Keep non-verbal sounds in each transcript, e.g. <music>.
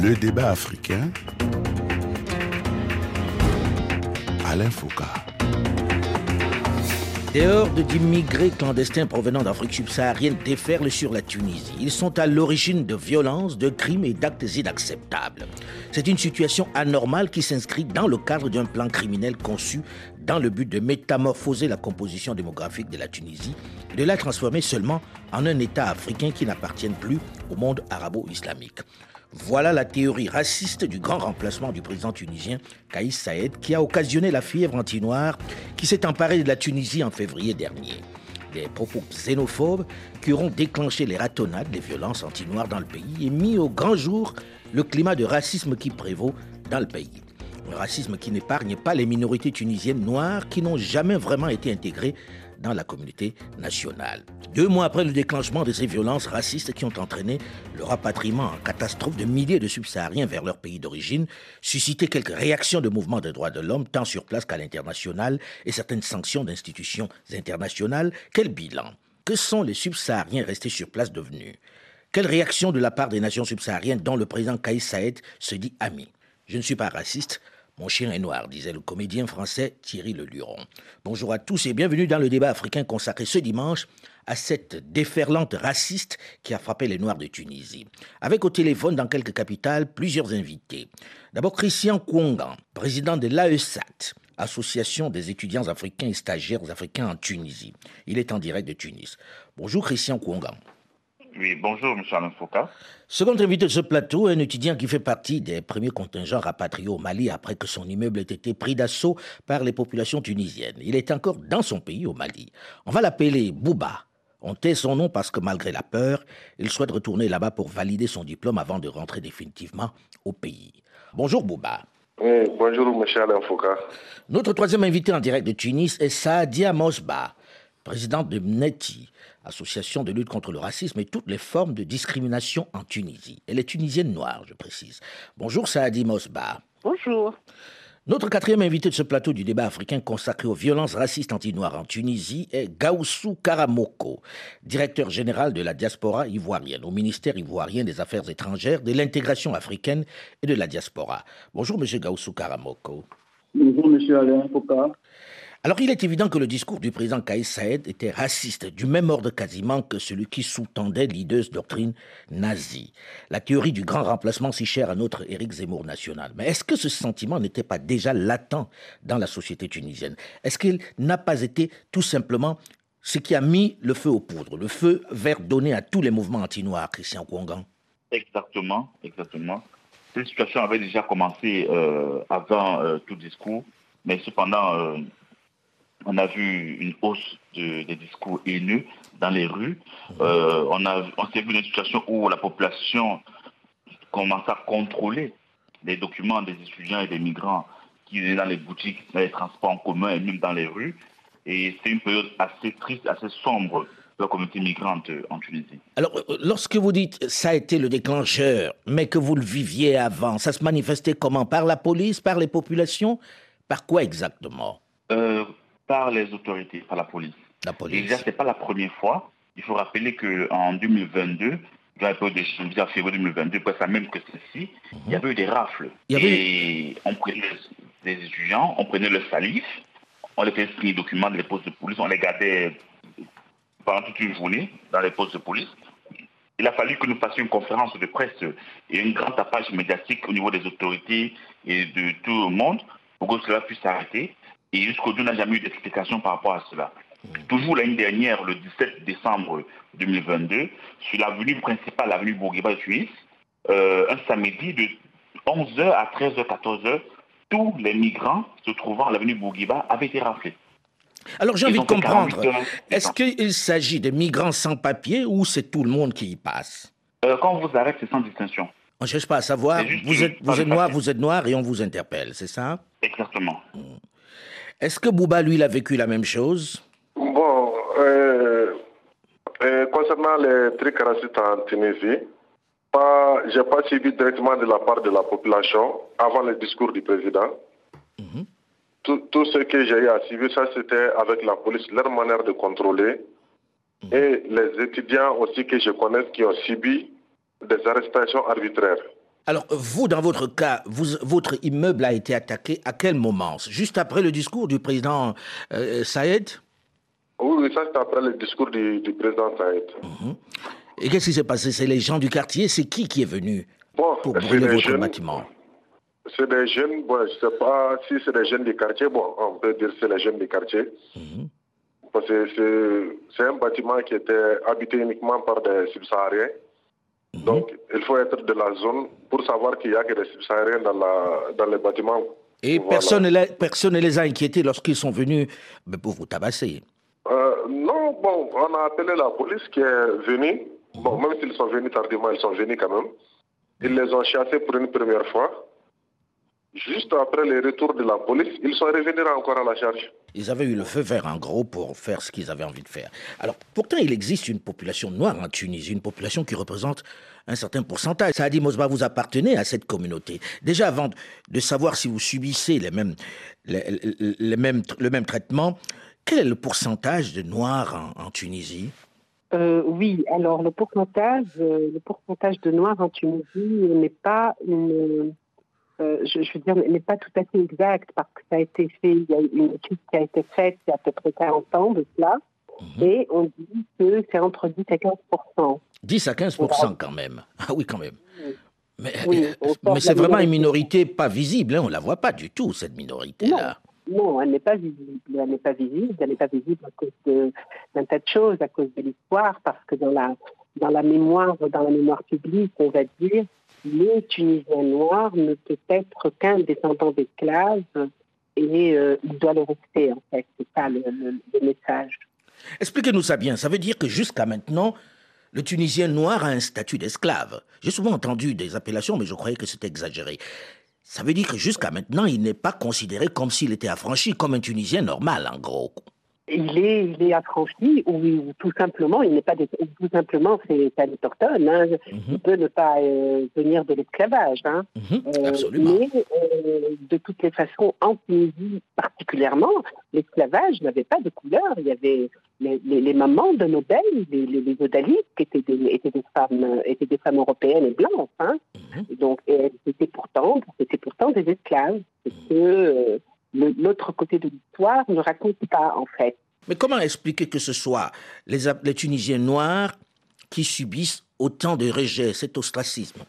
Le débat africain. Alain Foucault. Des hordes d'immigrés clandestins provenant d'Afrique subsaharienne déferlent sur la Tunisie. Ils sont à l'origine de violences, de crimes et d'actes inacceptables. C'est une situation anormale qui s'inscrit dans le cadre d'un plan criminel conçu dans le but de métamorphoser la composition démographique de la Tunisie de la transformer seulement en un État africain qui n'appartienne plus au monde arabo-islamique. Voilà la théorie raciste du grand remplacement du président tunisien Kaïs Saïd qui a occasionné la fièvre anti-noire qui s'est emparée de la Tunisie en février dernier. Des propos xénophobes qui auront déclenché les ratonnades, les violences anti-noires dans le pays et mis au grand jour le climat de racisme qui prévaut dans le pays. Un racisme qui n'épargne pas les minorités tunisiennes noires qui n'ont jamais vraiment été intégrées dans la communauté nationale. Deux mois après le déclenchement de ces violences racistes qui ont entraîné le rapatriement en catastrophe de milliers de subsahariens vers leur pays d'origine, suscité quelques réactions de mouvements de droits de l'homme tant sur place qu'à l'international et certaines sanctions d'institutions internationales, quel bilan! Que sont les subsahariens restés sur place devenus? Quelle réaction de la part des nations subsahariennes dont le président Kaïs Saïd se dit ami? Je ne suis pas raciste, mon chien est noir, disait le comédien français Thierry Le Luron. Bonjour à tous et bienvenue dans le débat africain consacré ce dimanche à cette déferlante raciste qui a frappé les Noirs de Tunisie. Avec au téléphone dans quelques capitales plusieurs invités. D'abord Christian Kouongan, président de l'AESAT, Association des étudiants africains et stagiaires africains en Tunisie. Il est en direct de Tunis. Bonjour Christian Kouongan. Oui, bonjour, M. Alain Foucault. Second invité de ce plateau, un étudiant qui fait partie des premiers contingents rapatriés au Mali après que son immeuble ait été pris d'assaut par les populations tunisiennes. Il est encore dans son pays, au Mali. On va l'appeler Bouba. On tait son nom parce que malgré la peur, il souhaite retourner là-bas pour valider son diplôme avant de rentrer définitivement au pays. Bonjour Bouba. Oui, bonjour M. Alain Foucault. Notre troisième invité en direct de Tunis est Saadia Mosba, présidente de MNETI, association de lutte contre le racisme et toutes les formes de discrimination en Tunisie. Elle est tunisienne noire, je précise. Bonjour Saadi Mosba. Bonjour. Notre quatrième invité de ce plateau du débat africain consacré aux violences racistes anti-noires en Tunisie est Gaoussou Karamoko, directeur général de la diaspora ivoirienne au ministère ivoirien des Affaires étrangères, de l'intégration africaine et de la diaspora. Bonjour Monsieur Gaoussou Karamoko. Bonjour Monsieur Alain Foucault. Alors il est évident que le discours du président Kaïs Saïd était raciste, du même ordre quasiment que celui qui sous-tendait l'ideuse doctrine nazie. La théorie du grand remplacement si chère à notre Éric Zemmour national. Mais est-ce que ce sentiment n'était pas déjà latent dans la société tunisienne? Est-ce qu'il n'a pas été tout simplement ce qui a mis le feu aux poudres, le feu vert donné à tous les mouvements anti-noirs, Christian Kouangan? Exactement, exactement. Cette situation avait déjà commencé euh, avant euh, tout discours, mais cependant, euh, on a vu une hausse de, des discours haineux dans les rues. Euh, on, a, on s'est vu une situation où la population commence à contrôler les documents des étudiants et des migrants qui viennent dans les boutiques, dans les transports en commun et même dans les rues. Et c'est une période assez triste, assez sombre de la communauté migrante en Tunisie. Alors, lorsque vous dites ça a été le déclencheur, mais que vous le viviez avant, ça se manifestait comment? Par la police, par les populations? Par quoi exactement? Euh, par les autorités, par la police. La police. Ce n'est pas la première fois. Il faut rappeler qu'en 2022, dans la période de janvier à février 2022, presque la même que celle-ci, il y avait eu des rafles. Il y avait Et on prenait des étudiants, on prenait le salif, on les faisait signer des documents dans les postes de police, on les gardait pendant toute une journée dans les postes de police. Il a fallu que nous fassions une conférence de presse et une grande tapage médiatique au niveau des autorités et de tout le monde pour que cela puisse s'arrêter. Et jusqu'aujourd'hui, on n'a jamais eu d'explication par rapport à cela. Toujours l'année dernière, le 17 décembre 2022, sur l'avenue principale, l'avenue Bourguiba de Tunis, euh, un samedi de 11h à 13h, 14h, tous les migrants se trouvant à l'avenue Bourguiba avaient été raflés. Alors j'ai envie de comprendre, 48 heures. est-ce qu'il s'agit de migrants sans papier ou c'est tout le monde qui y passe? Euh, quand on vous arrête, c'est sans distinction. On ne cherche pas à savoir, vous êtes, vous noir, papier. vous êtes noir et on vous interpelle, c'est ça? Exactement. Est-ce que Bouba, lui, il a vécu la même chose? Bon, euh, euh, concernant les trucs racistes en Tunisie, pas, j'ai pas suivi directement de la part de la population avant le discours du président. Tout, tout ce que j'ai eu à suivre, ça c'était avec la police, leur manière de contrôler. Et les étudiants aussi que je connais qui ont subi des arrestations arbitraires. Alors, vous, dans votre cas, votre immeuble a été attaqué à quel moment? Juste après le discours du président euh, Saïd? Oui, ça c'est après le discours du, président Saïd. Mhm. Et qu'est-ce qui s'est passé? C'est les gens du quartier? C'est qui qui est venu pour brûler votre bâtiment? C'est des jeunes, bon, je ne sais pas si c'est des jeunes du quartier, bon, on peut dire que c'est les jeunes du quartier. Mhm. Parce que c'est un bâtiment qui était habité uniquement par des subsahariens. Mhm. Donc, il faut être de la zone pour savoir qu'il n'y a que des subsahariens dans, la, dans les bâtiments. Et personne, ne les, personne ne les a inquiétés lorsqu'ils sont venus pour vous tabasser euh, Non, bon, on a appelé la police qui est venue. Bon, même s'ils sont venus tardivement, ils sont venus quand même. Ils les ont chassés pour une première fois. Juste après le retour de la police, ils sont revenus encore à la charge. Ils avaient eu le feu vert en gros pour faire ce qu'ils avaient envie de faire. Alors pourtant, il existe une population noire en Tunisie, une population qui représente un certain pourcentage. Saadi Mosba, vous appartenez à cette communauté. Déjà avant de savoir si vous subissez les mêmes, les, mêmes, le même traitement, quel est le pourcentage de noirs en, Tunisie? Euh, oui, alors le pourcentage, euh, le pourcentage de noirs en Tunisie n'est pas une, euh, je, veux dire, n'est pas tout à fait exact parce que ça a été fait, il y a une étude qui a été faite il y a à peu près 40 ans de cela, mhm. et on dit que c'est entre 10 à 15 10 à 15 quand même. <laughs> Ah oui, quand même. Mais, euh, c'est vraiment une minorité pas visible, hein, on ne la voit pas du tout, cette minorité-là. Non, elle n'est pas visible. Elle n'est pas visible. Elle n'est pas visible à cause d'un tas de choses, à cause de l'histoire, parce que dans la, dans la mémoire, dans la mémoire publique, on va dire, le Tunisien noir ne peut être qu'un descendant d'esclaves et euh, il doit le rester, en fait. C'est ça le, message. Expliquez-nous ça bien. Ça veut dire que jusqu'à maintenant, le Tunisien noir a un statut d'esclave. J'ai souvent entendu des appellations, mais je croyais que c'était exagéré. Ça veut dire que jusqu'à maintenant, il n'est pas considéré comme s'il était affranchi, comme un Tunisien normal, en gros il est, il est affranchi ou, tout simplement, il n'est pas tout simplement c'est autochtone. Hein. Mhm. Il peut ne pas euh, venir de l'esclavage. Hein. Mhm, euh, mais euh, de toutes les façons, en Tunisie particulièrement, l'esclavage n'avait pas de couleur. Il y avait les, mamans de Nobel, les, les, odalisques étaient des, étaient des femmes, étaient des femmes européennes et blanches. Hein. Mhm. Donc, elles étaient pourtant, c'était pourtant des esclaves. que l'autre côté de l'histoire ne raconte pas, en fait. Mais comment expliquer que ce soit les, les Tunisiens noirs qui subissent autant de rejet, cet ostracisme?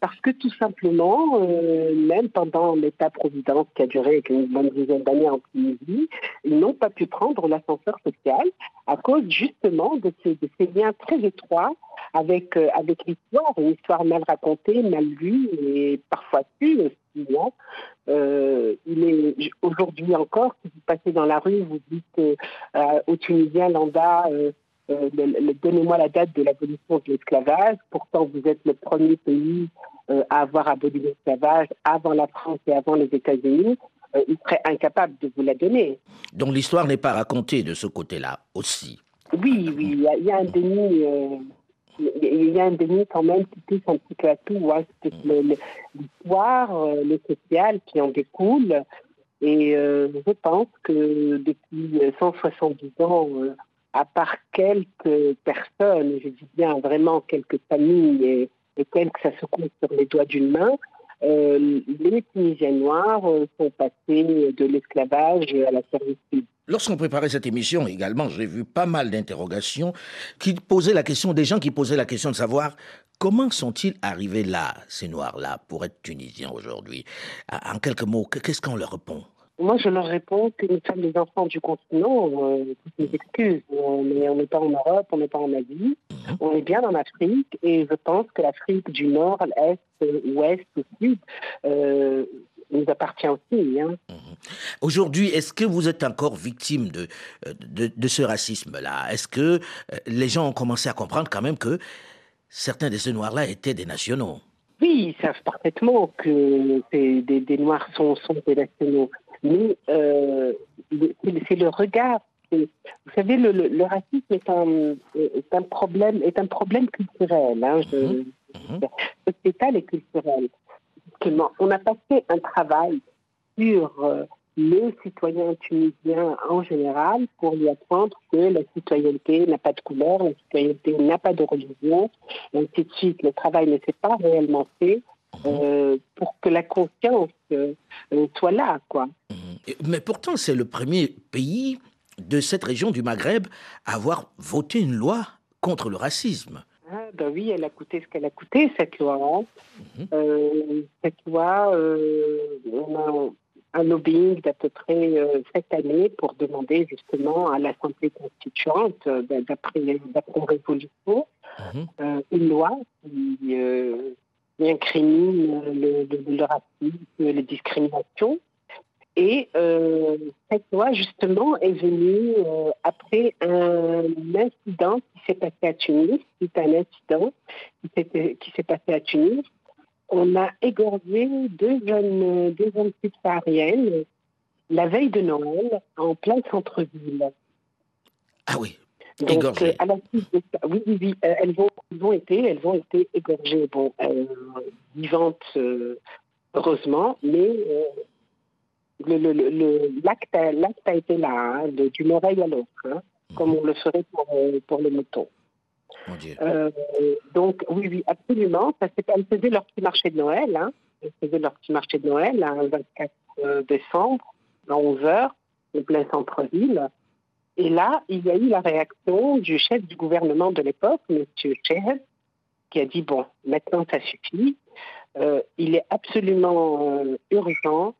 Parce que tout simplement, euh, même pendant l'État-providence qui a duré une bonne dizaine d'années en Tunisie, ils n'ont pas pu prendre l'ascenseur social à cause justement de ces, de ces liens très étroits avec, euh, avec l'histoire, une histoire mal racontée, mal lue et parfois tue aussi. Euh, il est aujourd'hui encore, si vous passez dans la rue, vous dites euh, aux Tunisiens lambda, donnez-moi la date de l'abolition de l'esclavage. Pourtant, vous êtes le premier pays à avoir aboli l'esclavage avant la France et avant les États-Unis. il serait incapable de vous la donner. Donc l'histoire n'est pas racontée de ce côté-là aussi. Oui, oui, il y, a un déni il y a un déni quand même qui touche un petit peu à tout. Hein. L'histoire, euh, le social qui en découle. Et euh, je pense que depuis 170 ans, euh, à part quelques personnes, je dis bien vraiment quelques familles et, et quelques, ça se compte sur les doigts d'une main, les Tunisiens noirs sont passés de l'esclavage à la servitude. Lorsqu'on préparait cette émission également, j'ai vu pas mal d'interrogations qui posaient la question, des gens qui posaient la question de savoir comment sont-ils arrivés là, ces Noirs-là, pour être Tunisiens aujourd'hui En quelques mots, qu'est-ce qu'on leur répond? Moi, je leur réponds que nous sommes des enfants du continent, euh, toutes mes excuses. On n'est pas en Europe, on n'est pas en Asie, on est bien en Afrique, et je pense que l'Afrique du Nord, l'Est, l'Ouest, le Sud, euh, nous appartient aussi. Hein. Mhm. Aujourd'hui, est-ce que vous êtes encore victime de, de, ce racisme-là? Est-ce que euh, les gens ont commencé à comprendre quand même que certains de ces Noirs-là étaient des nationaux? Oui, ils savent parfaitement que des, des, Noirs sont, sont, des nationaux. Mais euh, c'est le regard. Vous savez, le, le, racisme est un, est un, problème, est un problème culturel, hein, je, mhm. Sociétal et culturel on a passé un travail sur euh, le citoyen tunisien en général pour lui apprendre que la citoyenneté n'a pas de couleur, la citoyenneté n'a pas de religion, et ainsi de suite. Le travail ne s'est pas réellement fait euh, pour que la conscience euh, soit là, quoi. Mais pourtant, c'est le premier pays de cette région du Maghreb à avoir voté une loi contre le racisme. Ah, ben oui, elle a coûté ce qu'elle a coûté, cette loi. Hein. Mhm. Euh, cette loi, on a un lobbying d'à peu près cette année pour demander justement à l'Assemblée constituante, ben, d'après d'après résolution, mhm. une loi qui qui incrimine le, le, racisme, les discriminations. Et euh, cette loi, justement, est venue euh, après un incident qui s'est passé à Tunis. C'est un incident qui s'est passé à Tunis. On a égorgé deux jeunes, deux jeunes subsahariennes la veille de Noël en plein centre-ville. Ah oui, donc, euh, à la suite de ça, oui, oui, oui, euh, elles, ont, elles ont été, elles ont été égorgées, bon, euh, vivantes, heureusement, mais le, le, le, l'acte, a été là, hein, d'une oreille à l'autre, hein, comme on le ferait pour, pour le mouton. donc, oui, oui, absolument. Ça, elles faisaient leur petit marché de Noël. Hein. Elles faisaient leur petit marché de Noël le 24 décembre, à 11h, au plein centre-ville. Et là, il y a eu la réaction du chef du gouvernement de l'époque, M. Chehed, qui a dit, bon, maintenant ça suffit. Euh, il est absolument euh, urgent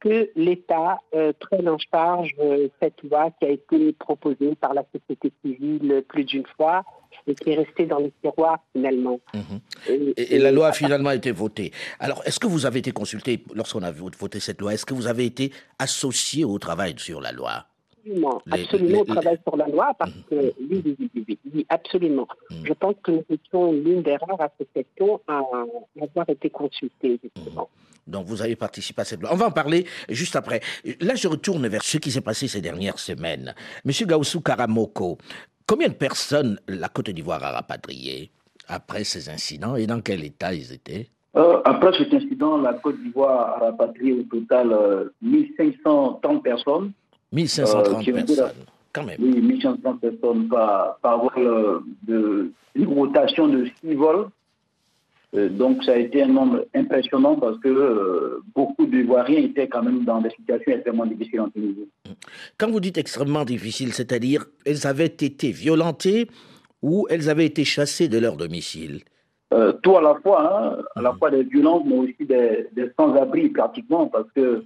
que l'État euh, prenne en charge cette loi qui a été proposée par la société civile plus d'une fois et qui est restée dans les tiroirs finalement. Mhm. Et, la loi a finalement été votée. Alors, est-ce que vous avez été consulté lorsqu'on a voté cette loi Est-ce que vous avez été associé au travail sur la loi? Absolument, absolument, on travaille sur la loi parce que, oui, oui, oui, oui, absolument. Mm. Je pense que nous étions l'une des rares associations à avoir été consultées, justement. Mm. Donc vous avez participé à cette loi. On va en parler juste après. Là, je retourne vers ce qui s'est passé ces dernières semaines. Monsieur Gaussou Karamoko, combien de personnes la Côte d'Ivoire a rapatrié après ces incidents et dans quel état ils étaient? Euh, après cet incident, la Côte d'Ivoire a rapatrié au total euh, 1530 personnes 1530 euh, personnes, quand même. Oui, 1530 personnes par, par vol de, une rotation de 6 vols. Euh, donc ça a été un nombre impressionnant parce que euh, beaucoup d'Ivoiriens étaient quand même dans des situations extrêmement difficiles en Tunisie. Quand vous dites extrêmement difficiles, c'est-à-dire elles avaient été violentées ou elles avaient été chassées de leur domicile Tout à la fois, hein, à la mmh. fois des violences, mais aussi des, des sans-abri pratiquement, parce que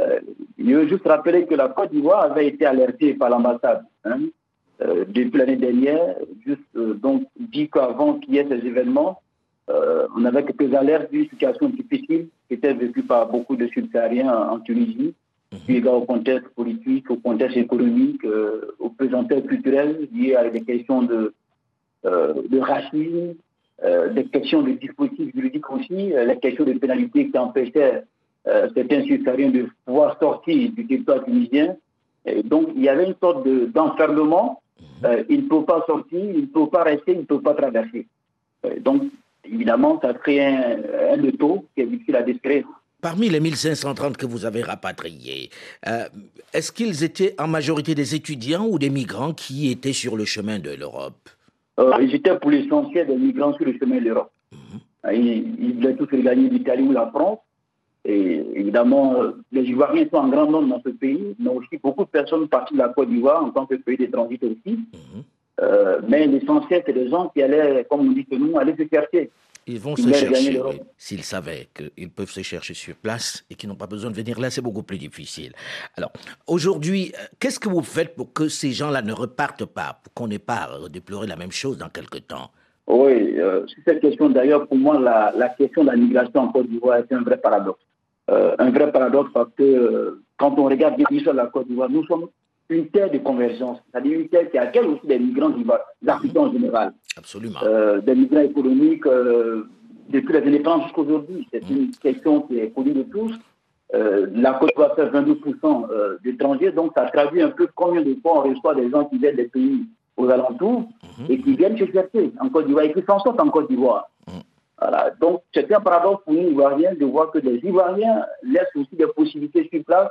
euh, je veux juste rappeler que la Côte d'Ivoire avait été alertée par l'ambassade hein, euh, depuis l'année dernière, juste euh, donc dit qu'avant qu'il y ait ces événements, on avait quelques alertes d'une situation difficile qui était vécue par beaucoup de subsahariens en Tunisie, mmh. au contexte politique, au contexte économique, aux pesanteurs culturelles liées à des questions de, de racisme, des questions de dispositifs juridiques aussi, les questions de pénalités qui empêchaient euh, certains Suisse-Ariens de pouvoir sortir du territoire tunisien. donc, il y avait une sorte d'enfermement. Mhm. Euh, ils ne peuvent pas sortir, ils ne peuvent pas rester, ils ne peuvent pas traverser. Euh, donc, évidemment, ça crée un, un taux qui est difficile à décrire. Parmi les 1530 que vous avez rapatriés, est-ce qu'ils étaient en majorité des étudiants ou des migrants qui étaient sur le chemin de l'Europe? Ils étaient pour l'essentiel des migrants sur le chemin de l'Europe. Mhm. Ils, ils, voulaient tous regagner l'Italie ou la France. Et évidemment, les Ivoiriens sont en grand nombre dans ce pays, mais aussi beaucoup de personnes parties de la Côte d'Ivoire en tant que pays de transit aussi. Mhm. Euh, mais l'essentiel, c'est des gens qui allaient, comme on dit que nous, aller se chercher. Ils vont se chercher, s'ils savaient qu'ils peuvent se chercher sur place et qu'ils n'ont pas besoin de venir là, c'est beaucoup plus difficile. Alors, aujourd'hui, euh, qu'est-ce que vous faites pour que ces gens-là ne repartent pas, pour qu'on n'ait pas à déplorer la même chose dans quelques temps? Oui, euh, c'est cette question, d'ailleurs, pour moi, la, la, question de la migration en Côte d'Ivoire est un vrai paradoxe. Euh, un vrai paradoxe parce que euh, quand on regarde bien l'histoire de la Côte d'Ivoire, nous sommes une terre de convergence, c'est-à-dire une terre qui accueille aussi des migrants des Africains en général. Absolument. Euh, des migrants économiques depuis la indépendances jusqu'à aujourd'hui. C'est une question qui est connue de tous. la Côte d'Ivoire fait 22% d'étrangers, donc ça traduit un peu combien de fois on reçoit des gens qui viennent des pays aux alentours mhm. et qui viennent se chercher en Côte d'Ivoire et qui s'en sortent en Côte d'Ivoire. Mhm. Voilà. Donc, c'est un paradoxe pour nous, Ivoiriens, de voir que les Ivoiriens laissent aussi des possibilités sur place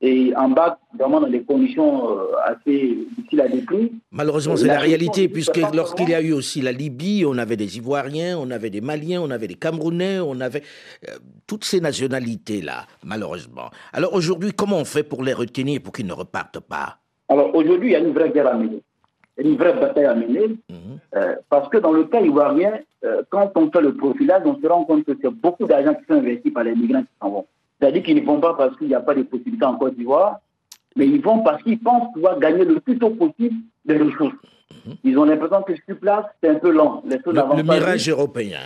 et embarquent vraiment dans des conditions euh, assez difficiles à décrire. Malheureusement, c'est la, réalité, puisque lorsqu'il y a eu aussi la Libye, on avait des Ivoiriens, on avait des Maliens, on avait des Camerounais, on avait euh, toutes ces nationalités-là, malheureusement. Alors aujourd'hui, comment on fait pour les retenir, pour qu'ils ne repartent pas? Alors aujourd'hui, il y a une vraie guerre à mener, une vraie bataille à mener, mhm. euh, parce que dans le cas ivoirien, quand on fait le profilage, on se rend compte que c'est beaucoup d'argent qui sont investis par les migrants qui s'en vont. C'est-à-dire qu'ils ne vont pas parce qu'il n'y a pas de possibilités en Côte d'Ivoire, mais ils vont parce qu'ils pensent pouvoir gagner le plus tôt possible des ressources. Mhm. Ils ont l'impression que sur place, c'est un peu lent. Les le, mirage européen.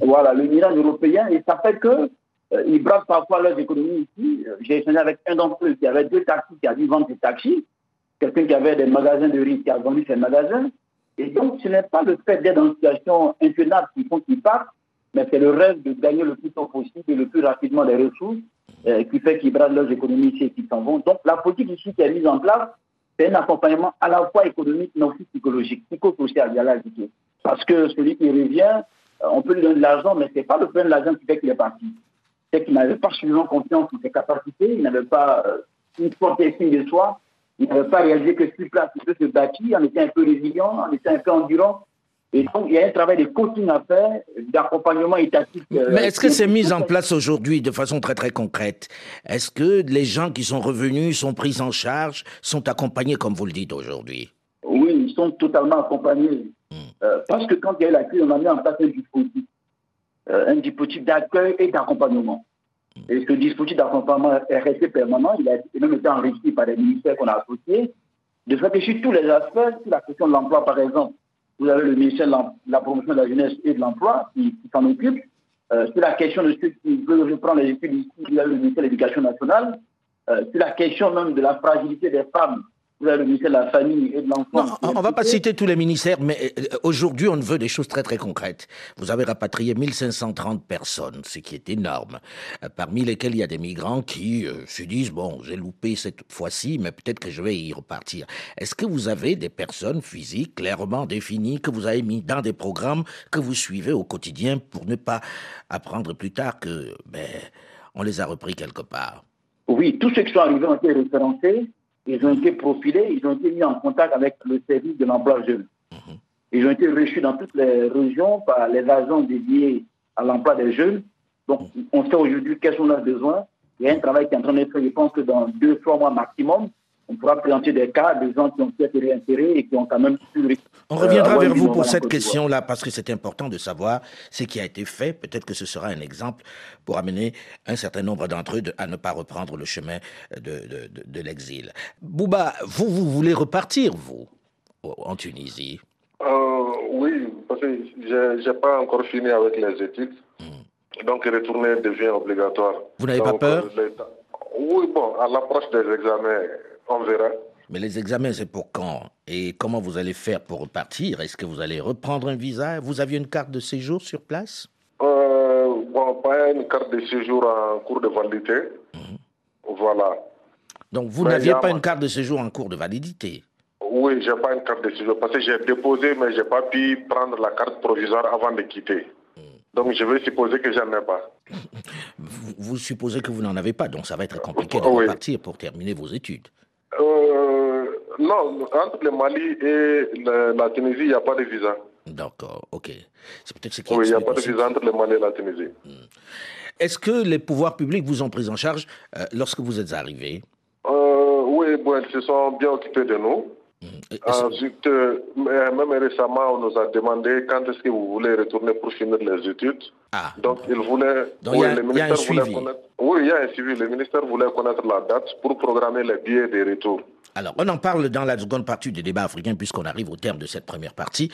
Voilà, le mirage européen. Et ça fait que euh, ils bravent parfois leurs économies ici. Euh, j'ai échangé avec un d'entre eux qui avait deux taxis, qui a dû vendre ses taxis. Quelqu'un qui avait des magasins de riz, qui a vendu ses magasins. Et donc, ce n'est pas le fait d'être dans une situation intenable qui font qu'ils partent, mais c'est le rêve de gagner le plus tôt possible et le plus rapidement les ressources euh, qui fait qu'ils bradent leurs économies ici et qu'ils s'en vont. Donc la politique ici qui est mise en place, c'est un accompagnement à la fois économique, mais aussi psychologique, psychosocial, il y a là Parce que celui qui revient, euh, on peut lui donner de l'argent, mais ce n'est pas le plein de l'argent qui fait qu'il est parti. C'est qu'il n'avait pas suffisamment confiance en ses capacités, il n'avait pas euh, une forte estime de soi, il n'avait pas réalisé que sur place, il peut se bâtir en étant un peu résilient, en étant un peu endurant, et donc, il y a un travail de coaching à faire, d'accompagnement étatique. Euh, Mais est-ce que c'est mis en place aujourd'hui de façon très très concrète? Est-ce que les gens qui sont revenus sont pris en charge, sont accompagnés comme vous le dites aujourd'hui? Oui, ils sont totalement accompagnés. Hmm. Euh, parce que quand il y a eu la crise, on a mis en place un dispositif. Euh, un dispositif d'accueil et d'accompagnement. Et ce dispositif d'accompagnement resté permanent. Il a même été enrichi par les ministères qu'on a associés. De fait que sur tous les aspects, sur la question de l'emploi par exemple, vous avez le ministère de la, promotion de la jeunesse et de l'emploi qui, s'en occupe. Euh, sur la question de ceux qui veulent reprendre les études ici, vous avez le ministère de l'Éducation nationale. Euh, sur la question même de la fragilité des femmes le ministère de la Famille et de l'Enfant. on ne va pas citer tous les ministères, mais euh, aujourd'hui, on veut des choses très très concrètes. Vous avez rapatrié 1530 personnes, ce qui est énorme, euh, parmi lesquels il y a des migrants qui euh, se disent, bon, j'ai loupé cette fois-ci, mais peut-être que je vais y repartir. Est-ce que vous avez des personnes physiques clairement définies que vous avez mis dans des programmes que vous suivez au quotidien pour ne pas apprendre plus tard que, ben, on les a repris quelque part? Oui, tous ceux qui sont arrivés ont été référencés ils ont été profilés, ils ont été mis en contact avec le service de l'emploi jeune. Mhm. Ils ont été reçus dans toutes les régions par les agents dédiés à l'emploi des jeunes. Donc, mhm. on sait aujourd'hui quels sont leurs besoins. Il y a un travail qui est en train d'être fait, je pense que dans deux, trois mois maximum, on pourra présenter des cas de gens qui ont été réintérés et qui ont quand même pu... On reviendra euh, vers vous pour cette question-là, parce que c'est important de savoir ce qui a été fait. Peut-être que ce sera un exemple pour amener un certain nombre d'entre eux à ne pas reprendre le chemin de, de, l'exil. Bouba, vous, vous voulez repartir, vous, en Tunisie? Euh, Oui, parce que je n'ai pas encore fini avec les études. Hmm. Donc, retourner devient obligatoire. Vous n'avez pas peur? euh, Oui, bon, à l'approche des examens, on verra. Mais les examens, c'est pour quand? Et comment vous allez faire pour repartir? Est-ce que vous allez reprendre un visa? Vous aviez une carte de séjour sur place? Euh, Bon, pas une carte de séjour en cours de validité. Mhm. Voilà. Donc vous n'aviez pas une carte de séjour en cours de validité? Oui, j'ai pas une carte de séjour parce que j'ai déposé, mais j'ai pas pu prendre la carte provisoire avant de quitter. Mhm. Donc je vais supposer que j'en ai pas. <laughs> Vous, supposez que vous n'en avez pas, donc ça va être compliqué de repartir pour terminer vos études. Euh, non, entre le Mali et la, Tunisie, il n'y a pas de visa. D'accord, ok. C'est peut-être ce qui Oui, il n'y a pas de visa entre le Mali et la Tunisie. Hmm. Est-ce que les pouvoirs publics vous ont pris en charge euh, lorsque vous êtes arrivé? Euh, Oui, bon, ils se sont bien occupés de nous. Hmm. Ensuite, même récemment, on nous a demandé quand est-ce que vous voulez retourner pour finir les études. Ah. Donc, il voulait. Donc, oui, il y, a un suivi. Oui, il y a un suivi. Le ministère voulait connaître la date pour programmer les billets de retour. Alors, on en parle dans la seconde partie du débat africain, puisqu'on arrive au terme de cette première partie.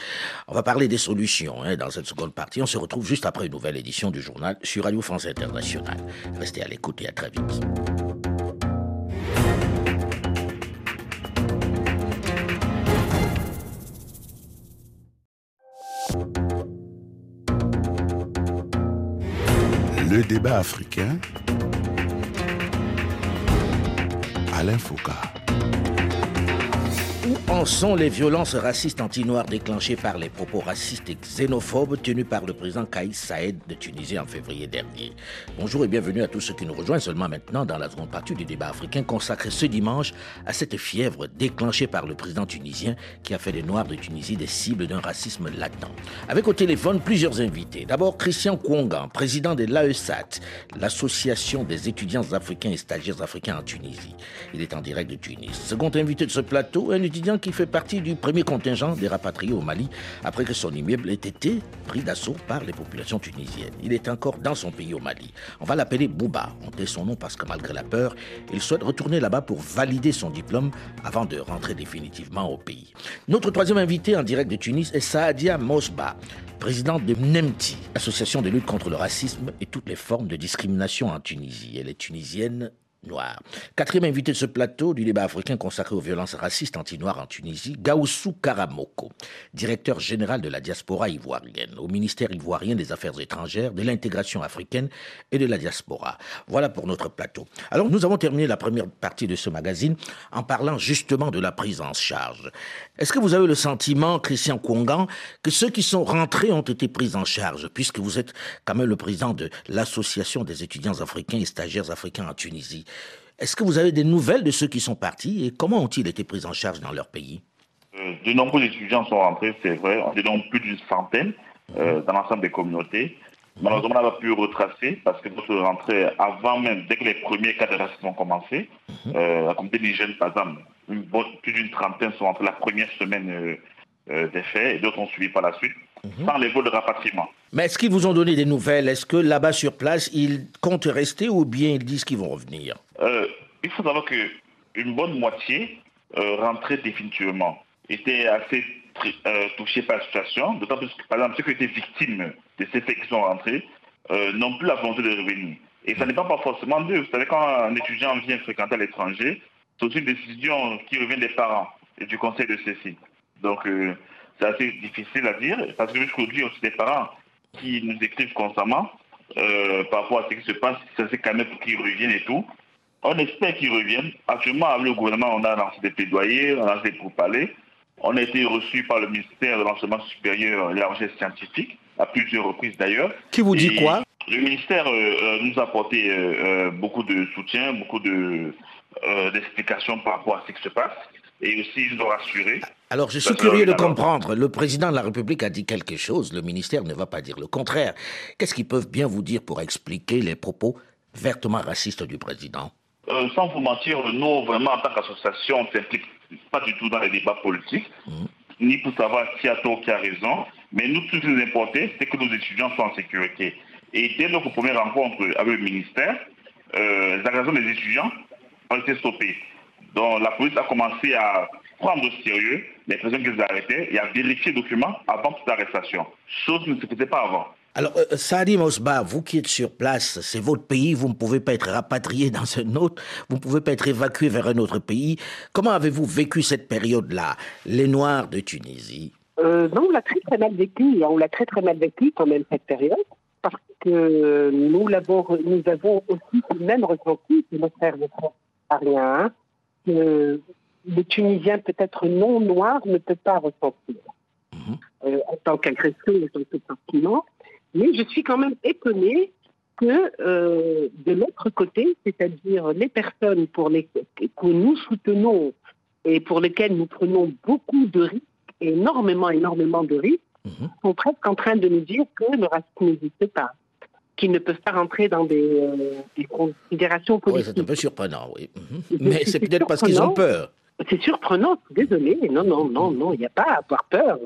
On va parler des solutions hein, dans cette seconde partie. On se retrouve juste après une nouvelle édition du journal sur Radio France Internationale. Restez à l'écoute et à très vite. Le débat africain. Alain Foucault. Pensons les violences racistes anti-noirs déclenchées par les propos racistes et xénophobes tenus par le président Kaïs Saïd de Tunisie en février dernier. Bonjour et bienvenue à tous ceux qui nous rejoignent seulement maintenant dans la seconde partie du débat africain consacré ce dimanche à cette fièvre déclenchée par le président tunisien qui a fait des Noirs de Tunisie des cibles d'un racisme latent. Avec au téléphone plusieurs invités. D'abord Christian Kouangan, président de l'AESAT, l'association des étudiants africains et stagiaires africains en Tunisie. Il est en direct de Tunis. Second invité de ce plateau, un étudiant qui fait partie du premier contingent des rapatriés au Mali après que son immeuble ait été pris d'assaut par les populations tunisiennes. Il est encore dans son pays au Mali. On va l'appeler Bouba. On son nom parce que malgré la peur, il souhaite retourner là-bas pour valider son diplôme avant de rentrer définitivement au pays. Notre troisième invité en direct de Tunis est Saadia Mosba, présidente de NEMTI, association de lutte contre le racisme et toutes les formes de discrimination en Tunisie. Elle est tunisienne Quatrième invité de ce plateau du débat africain consacré aux violences racistes anti-noirs en Tunisie, Gaoussou Karamoko, directeur général de la diaspora ivoirienne, au ministère ivoirien des Affaires étrangères, de l'intégration africaine et de la diaspora. Voilà pour notre plateau. Alors nous avons terminé la première partie de ce magazine en parlant justement de la prise en charge. Est-ce que vous avez le sentiment, Christian Kouangan, que ceux qui sont rentrés ont été pris en charge, puisque vous êtes quand même le président de l'Association des étudiants africains et stagiaires africains en Tunisie? Est-ce que vous avez des nouvelles de ceux qui sont partis et comment ont-ils été pris en charge dans leur pays? Euh, De nombreux étudiants sont rentrés, c'est vrai. On donc plus d'une centaine euh, dans l'ensemble des communautés. Malheureusement, on n'a pas pu retracer parce que notre rentrée, avant même, dès que les premiers cas de racisme ont commencé, euh, la communauté des par exemple, plus d'une trentaine sont rentrés la première semaine des faits et d'autres ont suivi par la suite, sans les vols de rapatriement. Mais est-ce qu'ils vous ont donné des nouvelles? Est-ce que là-bas sur place, ils comptent rester ou bien ils disent qu'ils vont revenir? Euh, Il faut savoir qu'une bonne moitié euh, rentrait définitivement, était assez euh, touchés par la situation, d'autant plus que, par exemple, ceux qui étaient victimes de ces faits qui sont rentrés n'ont plus la volonté de revenir. Et ça n'est pas forcément d'eux. Vous savez, quand un étudiant vient fréquenter à l'étranger, c'est aussi une décision qui revient des parents et du conseil de ceci. Donc, c'est assez difficile à dire, parce que jusqu'aujourd'hui, aussi des parents qui nous écrivent constamment euh, par rapport à ce qui se passe, ça s'est calmé pour qu'ils reviennent et tout. On espère qu'ils reviennent. Actuellement, avec le gouvernement, on a lancé des plaidoyers, on a lancé des parler. On a été reçu par le ministère de l'enseignement supérieur et de la recherche scientifique, à plusieurs reprises d'ailleurs. Qui vous dit quoi? Le ministère euh, euh, nous a apporté beaucoup de soutien, beaucoup d'explications par rapport à ce qui se passe et aussi ils ont rassuré. Alors je suis curieux de comprendre. Le président de la République a dit quelque chose, le ministère ne va pas dire le contraire. Qu'est-ce qu'ils peuvent bien vous dire pour expliquer les propos vertement racistes du président? Euh, Sans vous mentir, nous, vraiment, en tant qu'association, on ne s'implique pas du tout dans les débats politiques, mhm. ni pour savoir qui a tort, qui a raison. Mais nous, tout ce qui nous importe, c'est que nos étudiants soient en sécurité. Et dès notre première rencontre avec le ministère, euh, les agressions des étudiants ont été stoppées. Donc la police a commencé à prendre au sérieux les personnes qu'ils arrêtaient et à vérifier les documents avant toute arrestation, chose qui ne se faisait pas avant. Alors, euh, Sadi Mosba, vous qui êtes sur place, c'est votre pays, vous ne pouvez pas être rapatrié <laughs> dans un autre, vous ne pouvez pas être évacué vers un autre pays. Comment avez-vous vécu cette période-là, les Noirs de Tunisie? Euh, Non, on l'a très très mal vécu, on l'a très très mal vécu quand même cette période, parce que nous, l'avons, nous avons aussi même ressenti que nos frères ne sont le Tunisien peut-être non noir ne peut pas ressentir mhm. euh, en tant qu'agression, en tant que sentiment. Mais je suis quand même étonnée que euh, de l'autre côté, c'est-à-dire les personnes pour les, que nous soutenons et pour lesquelles nous prenons beaucoup de risques, énormément, énormément de risques, mhm. sont presque en train de nous dire que le racisme n'existe pas qu'ils ne peuvent pas rentrer dans des, euh, considérations politiques. Oui, c'est un peu surprenant, oui. Mhm. Mais c'est peut-être parce qu'ils ont peur. C'est surprenant, désolé, non, non, non, non, il n'y a pas à avoir peur.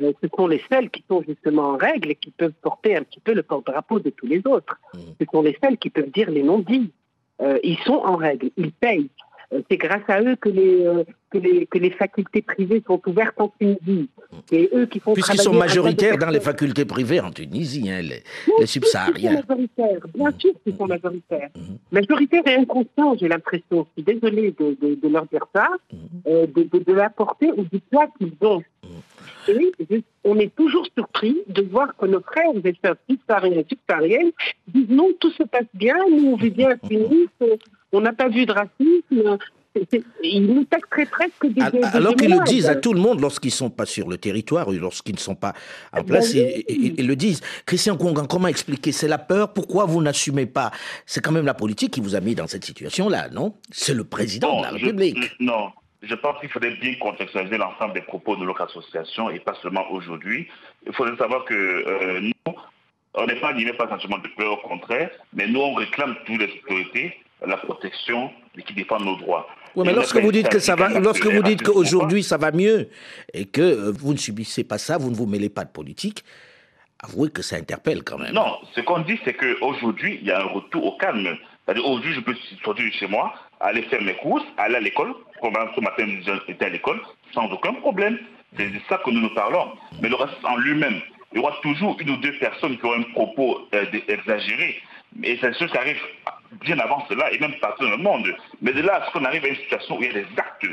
Euh, ce sont les seuls qui sont justement en règle et qui peuvent porter un petit peu le porte-drapeau de tous les autres. Mhm. Ce sont les seuls qui peuvent dire les non-dits. Euh, ils sont en règle, ils payent. C'est grâce à eux que les, que les, que les facultés privées sont ouvertes en Tunisie. C'est eux qui font Puisqu'ils sont majoritaires dans les facultés privées en Tunisie, hein, les, les subsahariens. majoritaires, bien sûr qu'ils sont majoritaires. Mmh. Majoritaires et inconscients, j'ai l'impression. Je suis désolée de, de, leur dire ça, mmh. euh, de, de, l'apporter au du poids qu'ils ont. Et on est toujours surpris de voir que nos frères et sœurs subsahariens et subsahariennes disent non, tout se passe bien, nous on vit bien à Tunis, on n'a pas vu de racisme. Ils nous taxeraient presque des. Alors qu'ils le disent à tout le monde lorsqu'ils ne sont pas sur le territoire ou lorsqu'ils ne sont pas en place, ils, le disent. Christian Congan, comment expliquer? C'est la peur Pourquoi vous n'assumez pas? C'est quand même la politique qui vous a mis dans cette situation-là, non? C'est le président de la République. non, je pense qu'il faudrait bien contextualiser l'ensemble des propos de notre association et pas seulement aujourd'hui. Il faudrait savoir que euh, nous, on n'est pas animé par un sentiment de peur, au contraire, mais nous, on réclame toutes les autorités la protection et qui défendent nos droits. Oui, mais lorsque vous dites que ça va, lorsque vous dites qu'aujourd'hui ça va mieux et que euh, vous ne subissez pas ça, vous ne vous mêlez pas de politique, avouez que ça interpelle quand même. Non, ce qu'on dit, c'est qu'aujourd'hui, il y a un retour au calme. Aujourd'hui, je peux sortir de chez moi, aller faire mes courses, aller à l'école, comme ce matin, j'étais à l'école, sans aucun problème. C'est de ça que nous nous parlons. Mais le reste en lui-même, il y aura toujours une ou deux personnes qui auront un propos euh, exagéré. Et c'est chose qui arrive bien avant cela, et même partout dans le monde. Mais de là à ce qu'on arrive à une situation où il y a des actes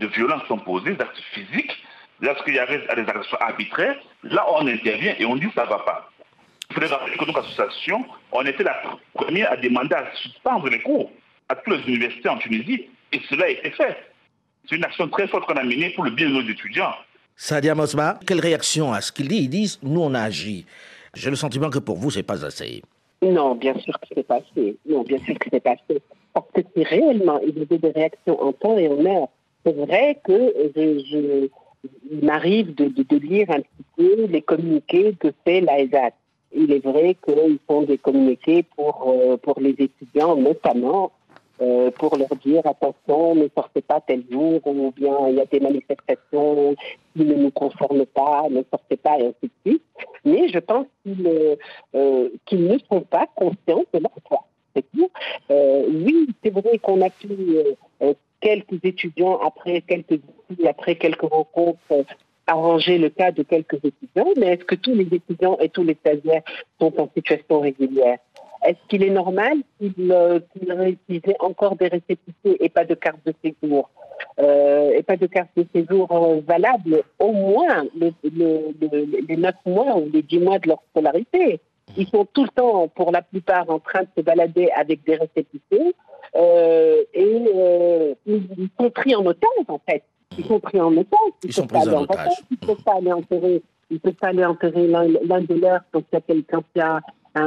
de violence sont posés, des actes physiques, lorsqu'il y a des agressions arbitraires, là on intervient et on dit que ça ne va pas. Il faudrait rappeler que notre association, on était la première à demander à suspendre les cours à toutes les universités en Tunisie, et cela a été fait. C'est une action très forte qu'on a menée pour le bien de nos étudiants. Sadia Mosba, quelle réaction à ce qu'il dit Ils disent, nous on a agi? J'ai le sentiment que pour vous, c'est pas assez. Non, bien sûr que c'est passé. Non, bien sûr que c'est passé. Parce que si réellement il y avait des réactions en temps et en heure, c'est vrai que je, il m'arrive de, de, lire un petit peu les communiqués que fait l'AESAT. Il est vrai qu'ils font des communiqués pour, euh, pour les étudiants, notamment euh, pour leur dire attention, ne sortez pas tel jour, ou bien il y a des manifestations qui ne nous concernent pas, ne sortez pas, et ainsi de suite. Mais je pense qu'ils euh, ne sont pas conscients de leur poids. C'est tout. Euh, oui, c'est vrai qu'on a pu quelques étudiants après quelques après quelques rencontres arranger le cas de quelques étudiants, mais est-ce que tous les étudiants et tous les stagiaires sont en situation régulière? Est-ce qu'il est normal qu'il euh, qu encore des récépissés et pas de carte de séjour euh, et pas de carte de séjour euh, valable au moins les neuf mois ou les dix mois de leur scolarité? Ils sont tout le temps, pour la plupart, en train de se balader avec des récépissés et ils sont pris en otage en fait. Ils sont pris en otage. Ils, sont pris en otage. Ils ne peuvent pas aller enterrer ils ne peuvent pas aller enterrer l'un de leurs quand il y a quelqu'un qui a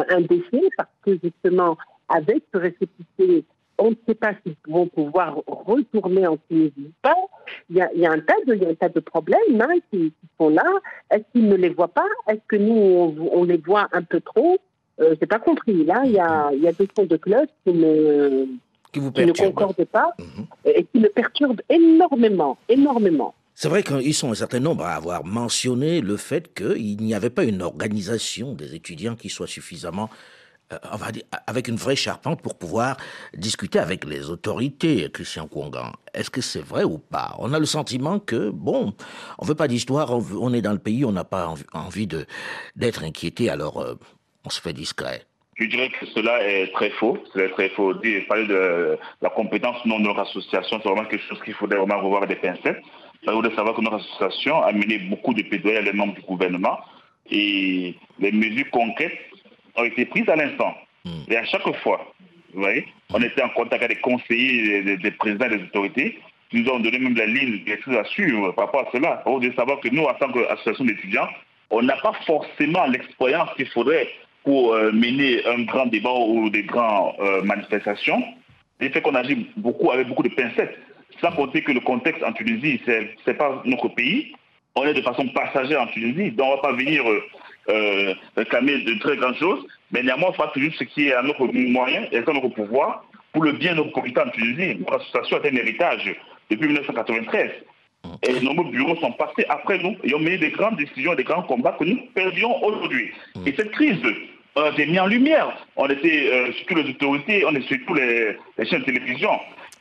un, décès parce que justement, avec ce récépissé, on ne sait pas s'ils vont pouvoir retourner en Tunisie ou pas. Il y a, un, tas de, il y a un tas de problèmes hein, qui, sont là. Est-ce qu'ils ne les voient pas? Est-ce que nous, on, les voit un peu trop? Euh, Je n'ai pas compris. Là, il y a, il y a des sons de cloche qui ne, qui vous ne concordent pas mhm. et qui me perturbent énormément, énormément. C'est vrai qu'ils sont un certain nombre à avoir mentionné le fait qu'il n'y avait pas une organisation des étudiants qui soit suffisamment euh, on va dire, avec une vraie charpente pour pouvoir discuter avec les autorités, Christian Kouangan. Est-ce que c'est vrai ou pas? On a le sentiment que, bon, on veut pas d'histoire, on, est dans le pays, on n'a pas envie de d'être inquiété, alors euh, on se fait discret. Je dirais que cela est très faux. C'est très faux. Parler de la compétence non de notre association, c'est vraiment quelque chose qu'il faudrait vraiment revoir des pincettes. Il faut savoir que notre association a mené beaucoup de plaidoyers à les membres du gouvernement et les mesures concrètes ont été prises à l'instant. Hmm. Et à chaque fois, vous voyez, on était en contact avec des conseillers, des, présidents des autorités qui nous ont donné même la ligne directrice à suivre par rapport à cela. Il faut savoir que nous, en tant qu'association d'étudiants, on n'a pas forcément l'expérience qu'il faudrait pour euh, mener un grand débat ou des grandes euh, manifestations. C'est fait qu'on agit beaucoup avec beaucoup de pincettes. Sans compter que le contexte en Tunisie, ce n'est pas notre pays. On est de façon passagère en Tunisie, donc on ne va pas venir euh, euh, réclamer de très grandes choses. Mais néanmoins, on fera toujours ce qui est à notre moyen et à notre pouvoir pour le bien de nos communautés en Tunisie. Notre association est un héritage depuis 1993. Et nos bureaux sont passés après nous et ont mené des grandes décisions, des grands combats que nous perdions aujourd'hui. Et cette crise on a été mis en lumière. On était euh, sur toutes les autorités, on est sur toutes les, les chaînes de télévision.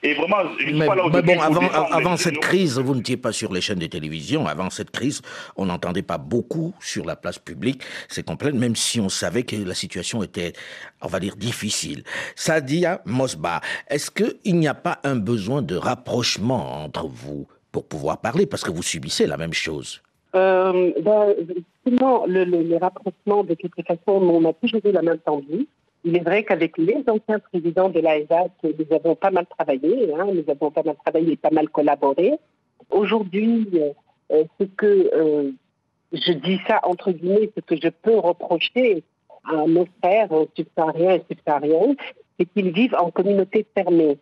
Et vraiment, mais, bon, avant, avant cette crise, vous n'étiez pas sur les chaînes de télévision. Avant cette crise, on n'entendait pas beaucoup sur la place publique. C'est complet, même si on savait que la situation était, on va dire, difficile. Sadia Mosba, est-ce qu'il n'y a pas un besoin de rapprochement entre vous pour pouvoir parler? Parce que vous subissez la même chose. Euh, ben, le, le, les rapprochements, de toute façon, on a toujours eu la même tendue. Il est vrai qu'avec les anciens présidents de l'AESA, nous avons pas mal travaillé, hein, nous avons pas mal travaillé et pas mal collaboré. Aujourd'hui, euh, ce que euh, je dis ça entre guillemets, ce que je peux reprocher à nos frères subsahariens et subsahariennes, c'est qu'ils vivent en communauté fermée.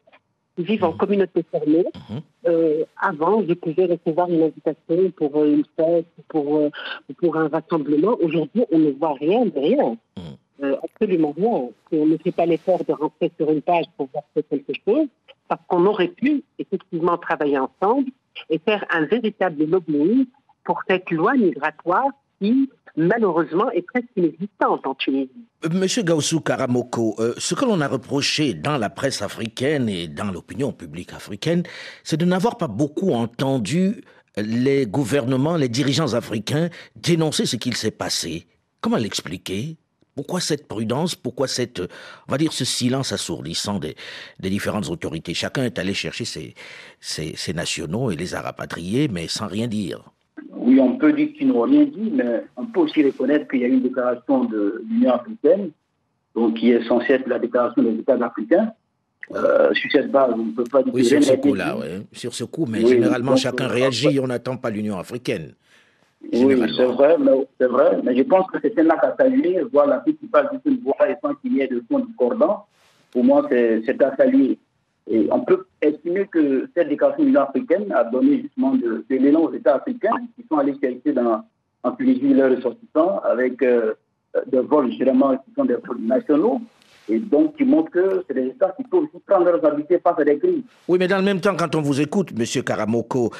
Ils vivent en mmh. communauté fermée. Mmh. Euh, avant, je pouvais recevoir une invitation pour une fête, pour, pour un rassemblement. Aujourd'hui, on ne voit rien de rien. Mmh. Absolument rien. On ne fait pas l'effort de rentrer sur une page pour voir quelque chose, parce qu'on aurait pu effectivement travailler ensemble et faire un véritable lobbying pour cette loi migratoire qui, malheureusement, est presque inexistante en Tunisie. Monsieur Gaussou Karamoko, euh, ce que l'on a reproché dans la presse africaine et dans l'opinion publique africaine, c'est de n'avoir pas beaucoup entendu les gouvernements, les dirigeants africains dénoncer ce qu'il s'est passé. Comment l'expliquer? Pourquoi cette prudence? Pourquoi cette, on va dire, ce silence assourdissant des, différentes autorités? Chacun est allé chercher ses, ses, nationaux et les a rapatriés, mais sans rien dire. Oui, on peut dire qu'ils n'ont rien dit, mais on peut aussi reconnaître qu'il y a une déclaration de l'Union africaine, donc qui est censée être la déclaration des États africains. Euh, sur cette base, on ne peut pas dire oui, sur ce coup-là, oui. Sur ce coup, mais généralement, chacun réagit, on n'attend pas l'Union africaine. Oui, c'est vrai, mais, c'est vrai, mais je pense que c'est un acte à saluer, voir la qui passe d'une voix et sans qu'il y ait de son discordant. Pour moi, c'est à saluer. Et on peut estimer que cette déclaration de l'Union africaine a donné justement de, de l'élan aux États africains qui sont allés chercher dans, en Tunisie leurs ressortissants avec euh, des vols généralement qui sont des vols nationaux et donc qui montre que c'est des États qui peuvent aussi prendre leurs habiletés face à des crises. Oui, mais dans le même temps, quand on vous écoute, M. Karamoko,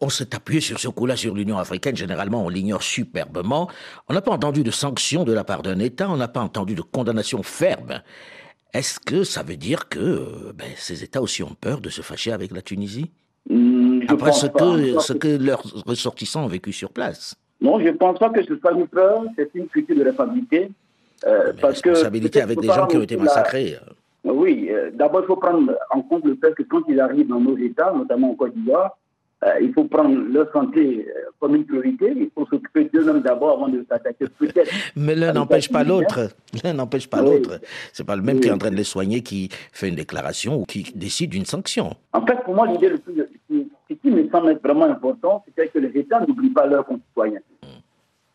on s'est appuyé sur ce coup-là sur l'Union africaine. Généralement, on l'ignore superbement. On n'a pas entendu de sanctions de la part d'un État, on n'a pas entendu de condamnation ferme. Est-ce que ça veut dire que ben, ces États aussi ont peur de se fâcher avec la Tunisie? Hmm, Après ce que, ce que leurs ressortissants ont vécu sur place Non, je ne pense pas que ce soit une peur, c'est une culture de responsabilité. Euh, parce responsabilité avec des gens qui ont été massacrés. Oui, euh, d'abord, il faut prendre en compte le fait que quand ils arrivent dans nos États, notamment en Côte d'Ivoire, euh, il faut prendre leur santé comme une priorité. Il faut s'occuper d'eux-mêmes d'abord avant de s'attaquer peut-être. Mais l'un n'empêche pas l'autre. L'un n'empêche pas l'autre. C'est pas le même qui est en train de les soigner qui fait une déclaration ou qui décide d'une sanction. En fait, pour moi, l'idée le plus, ce qui me semble être vraiment important, c'est que les États n'oublient pas leurs concitoyens.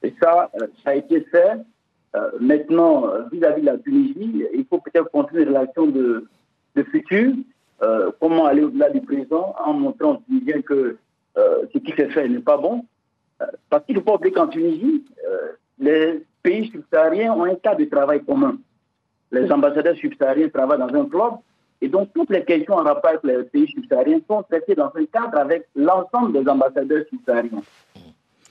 Et ça, ça a été fait maintenant, euh, vis-à-vis de la Tunisie, il faut peut-être construire une relation de, futur. Euh, comment aller au-delà du présent en montrant aux Tunisiens que ce qui s'est fait n'est pas bon. parce qu'il ne faut pas oublier qu'en Tunisie, les pays subsahariens ont un cas de travail commun. Les ambassadeurs subsahariens travaillent dans un club et donc toutes les questions en rapport avec les pays subsahariens sont traitées dans un cadre avec l'ensemble des ambassadeurs subsahariens.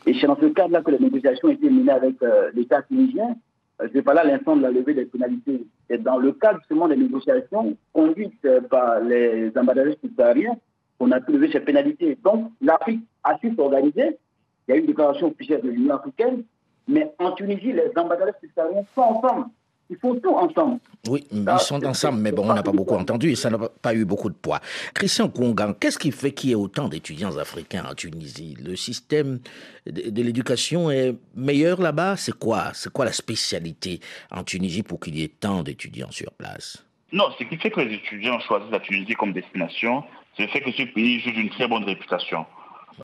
Et c'est dans ce cadre-là que les négociations ont été menées avec l'État tunisien je vais parler à l'instant de la levée des pénalités. C'est dans le cadre justement des négociations conduites par les ambassadeurs subsahariens qu'on a pu lever ces pénalités. Donc, l'Afrique a su s'organiser. Il y a eu une déclaration officielle de l'Union africaine, mais en Tunisie, les ambassadeurs subsahariens sont ensemble. Ils font tout ensemble. Oui, ils sont ensemble, mais bon, on n'a pas beaucoup entendu et ça n'a pas eu beaucoup de poids. Christian Kongan, qu'est-ce qui fait qu'il y ait autant d'étudiants africains en Tunisie? Le système de, l'éducation est meilleur là-bas? C'est quoi C'est quoi la spécialité en Tunisie pour qu'il y ait tant d'étudiants sur place? Non, ce qui fait que les étudiants choisissent la Tunisie comme destination, c'est le fait que ce pays joue une très bonne réputation.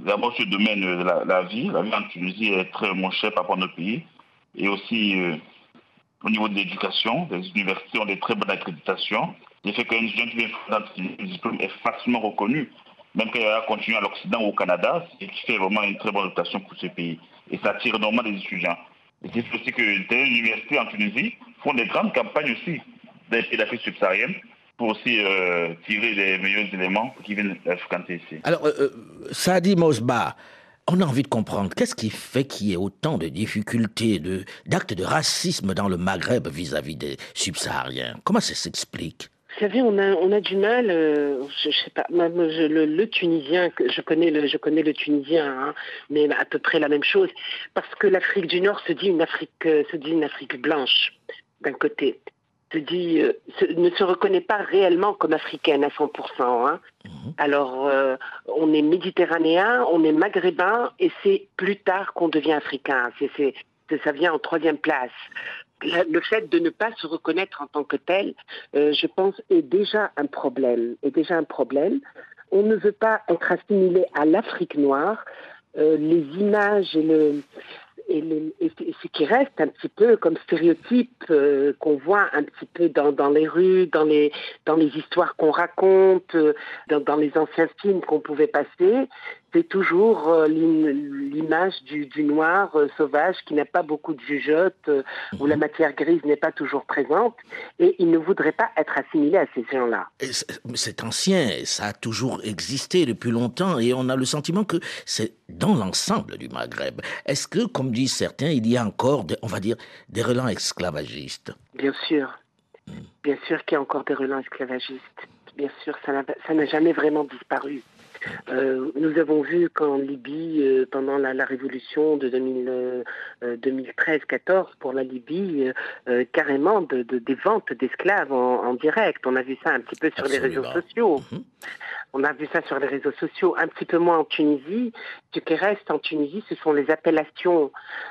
D'abord, ce domaine de la, vie, la vie en Tunisie est très moins chère par rapport à notre pays. Et aussi, euh, au niveau de l'éducation, les universités ont des très bonnes accréditations. Le fait qu'un étudiant qui vient le diplôme est facilement reconnu, même quand il va continuer à l'Occident ou au Canada, ce qui fait vraiment une très bonne réputation pour ce pays. Et ça attire normalement des étudiants. Et c'est aussi que les universités en Tunisie font des grandes campagnes aussi des pays d'Afrique subsaharienne pour aussi euh, tirer les meilleurs éléments qui viennent fréquenter ici. Alors, euh, euh, Sadi Mosba, on a envie de comprendre qu'est-ce qui fait qu'il y ait autant de difficultés, d'actes de racisme dans le Maghreb vis-à-vis des subsahariens. Comment ça s'explique? Vous savez, on a, du mal, euh, je, sais pas, le, Tunisien, je connais le, je connais le Tunisien, hein, mais à peu près la même chose, parce que l'Afrique du Nord se dit une Afrique, euh, se dit une Afrique blanche d'un côté, se dit, euh, ne se reconnaît pas réellement comme africaine à 100%. Hein. Mhm. Alors, euh, on est méditerranéen, on est maghrébin, et c'est plus tard qu'on devient africain. C'est, ça vient en troisième place. le fait de ne pas se reconnaître en tant que tel, euh, je pense, est déjà un problème. Est déjà un problème. On ne veut pas être assimilé à l'Afrique noire. Les images et le, et, ce qui reste un petit peu comme stéréotype euh, qu'on voit un petit peu dans, les rues, dans les, dans les histoires qu'on raconte, euh, dans, les anciens films qu'on pouvait passer, c'est toujours euh, l'image du, du, noir sauvage qui n'a pas beaucoup de jugeote, où la matière grise n'est pas toujours présente, et il ne voudrait pas être assimilé à ces gens-là. C'est ancien, ça a toujours existé depuis longtemps, et on a le sentiment que c'est dans l'ensemble du Maghreb. Est-ce que, comme disent certains, il y a encore, on va dire, des relents esclavagistes? Bien sûr. Hmm. Bien sûr qu'il y a encore des relents esclavagistes. Bien sûr, ça n'a jamais vraiment disparu. Euh, nous avons vu qu'en Libye, euh, pendant la, révolution de 2013-14 euh, pour la Libye, carrément de, des ventes d'esclaves en, direct. On a vu ça un petit peu sur les réseaux sociaux. Mhm. On a vu ça sur les réseaux sociaux, un petit peu moins en Tunisie. Ce qui reste en Tunisie, ce sont les appellations.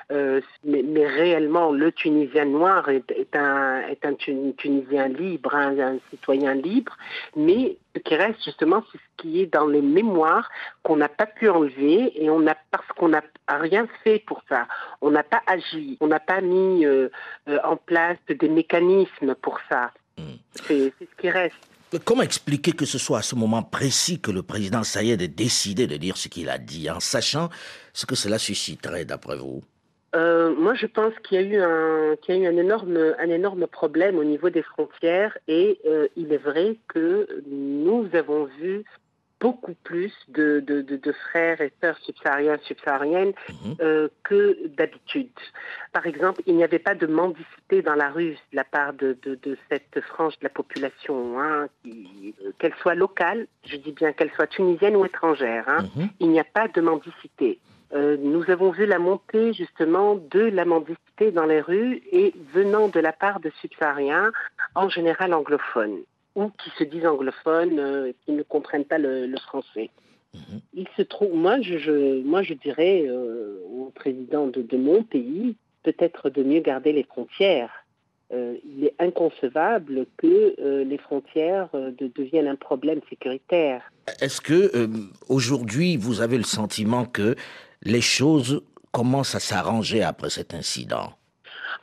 mais, réellement, le Tunisien noir est, un, est un Tunisien libre, un citoyen libre. Mais ce qui reste justement, c'est ce qui est dans les mémoires qu'on n'a pas pu enlever et on a parce qu'on n'a rien fait pour ça. On n'a pas agi, on n'a pas mis euh, euh, en place des mécanismes pour ça. Hmm. C'est ce qui reste. Comment expliquer que ce soit à ce moment précis que le président Sayed ait décidé de dire ce qu'il a dit, en sachant ce que cela susciterait d'après vous? Euh, moi, je pense qu'il y a eu un, qu'il y a eu un énorme, un énorme problème au niveau des frontières et euh, il est vrai que nous avons vu beaucoup plus de, de, de, frères et sœurs subsahariens, subsahariennes mhm. euh, que d'habitude. Par exemple, il n'y avait pas de mendicité dans la rue de la part de, cette frange de la population, hein, qu'elle soit locale, je dis bien qu'elle soit tunisienne ou étrangère, hein, mhm. il n'y a pas de mendicité. Euh, nous avons vu la montée justement de la mendicité dans les rues et venant de la part de subsahariens, en général anglophones, ou qui se disent anglophones, euh, qui ne comprennent pas le, français. Mhm. Il se trouve, moi je, moi je dirais euh, au président de, mon pays, peut-être de mieux garder les frontières. il est inconcevable que les frontières deviennent un problème sécuritaire. Est-ce que aujourd'hui vous avez le sentiment que les choses commencent à s'arranger après cet incident?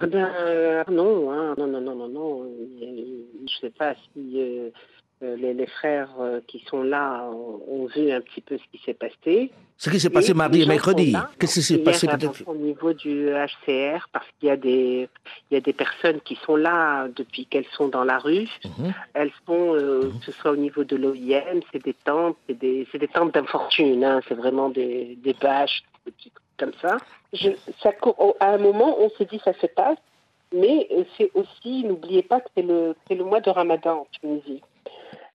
Eh ben, euh, non, hein, non, non, non, non, non. Je ne sais pas si euh, euh, les, frères qui sont là ont, vu un petit peu ce qui s'est passé. Ce qui s'est passé mardi et mercredi. Qu'est-ce qui s'est passé peut-être? Au niveau du HCR, parce qu'il y a des, il y a des personnes qui sont là depuis qu'elles sont dans la rue. Mhm. Elles sont, mhm. que ce soit au niveau de l'OIM, c'est des tentes, c'est des, des tentes d'infortune. Hein, c'est vraiment des, des bâches, comme ça. Je, ça. À un moment, on s'est dit ça se passe, mais c'est aussi, n'oubliez pas que c'est le, le mois de Ramadan en Tunisie.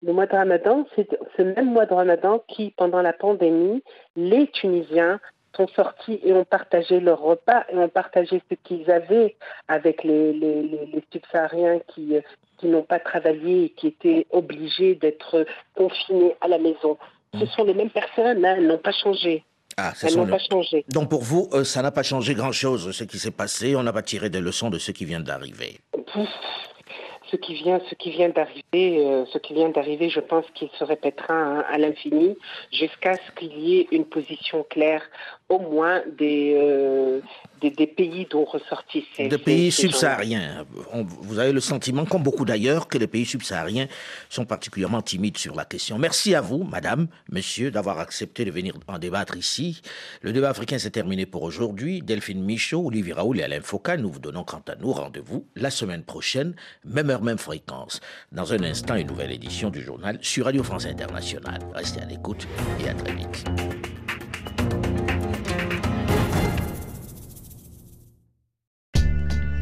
Le mois de Ramadan, c'est ce même mois de Ramadan qui, pendant la pandémie, les Tunisiens sont sortis et ont partagé leurs repas et ont partagé ce qu'ils avaient avec les, les, les, subsahariens qui, qui n'ont pas travaillé et qui étaient obligés d'être confinés à la maison. Ce mmh. sont les mêmes personnes, hein, elles n'ont pas changé. Ah, n'ont pas changé. Donc pour vous, euh, ça n'a pas changé grand-chose ce qui s'est passé. On n'a pas tiré des leçons de ce qui vient d'arriver ce qui vient, ce qui vient d'arriver, euh, ce qui vient d'arriver, je pense qu'il se répétera à l'infini jusqu'à ce qu'il y ait une position claire, au moins des euh, des, pays dont ressortissent ces, des pays subsahariens. vous avez le sentiment, comme beaucoup d'ailleurs, que les pays subsahariens sont particulièrement timides sur la question. Merci à vous, Madame, Monsieur, d'avoir accepté de venir en débattre ici. Le débat africain s'est terminé pour aujourd'hui. Delphine Michaud, Olivier Raoul et Alain Foucault, nous vous donnons quant à nous rendez-vous la semaine prochaine, même heure, même fréquence. Dans un instant, une nouvelle édition du journal sur Radio France Internationale. Restez à l'écoute et à très vite.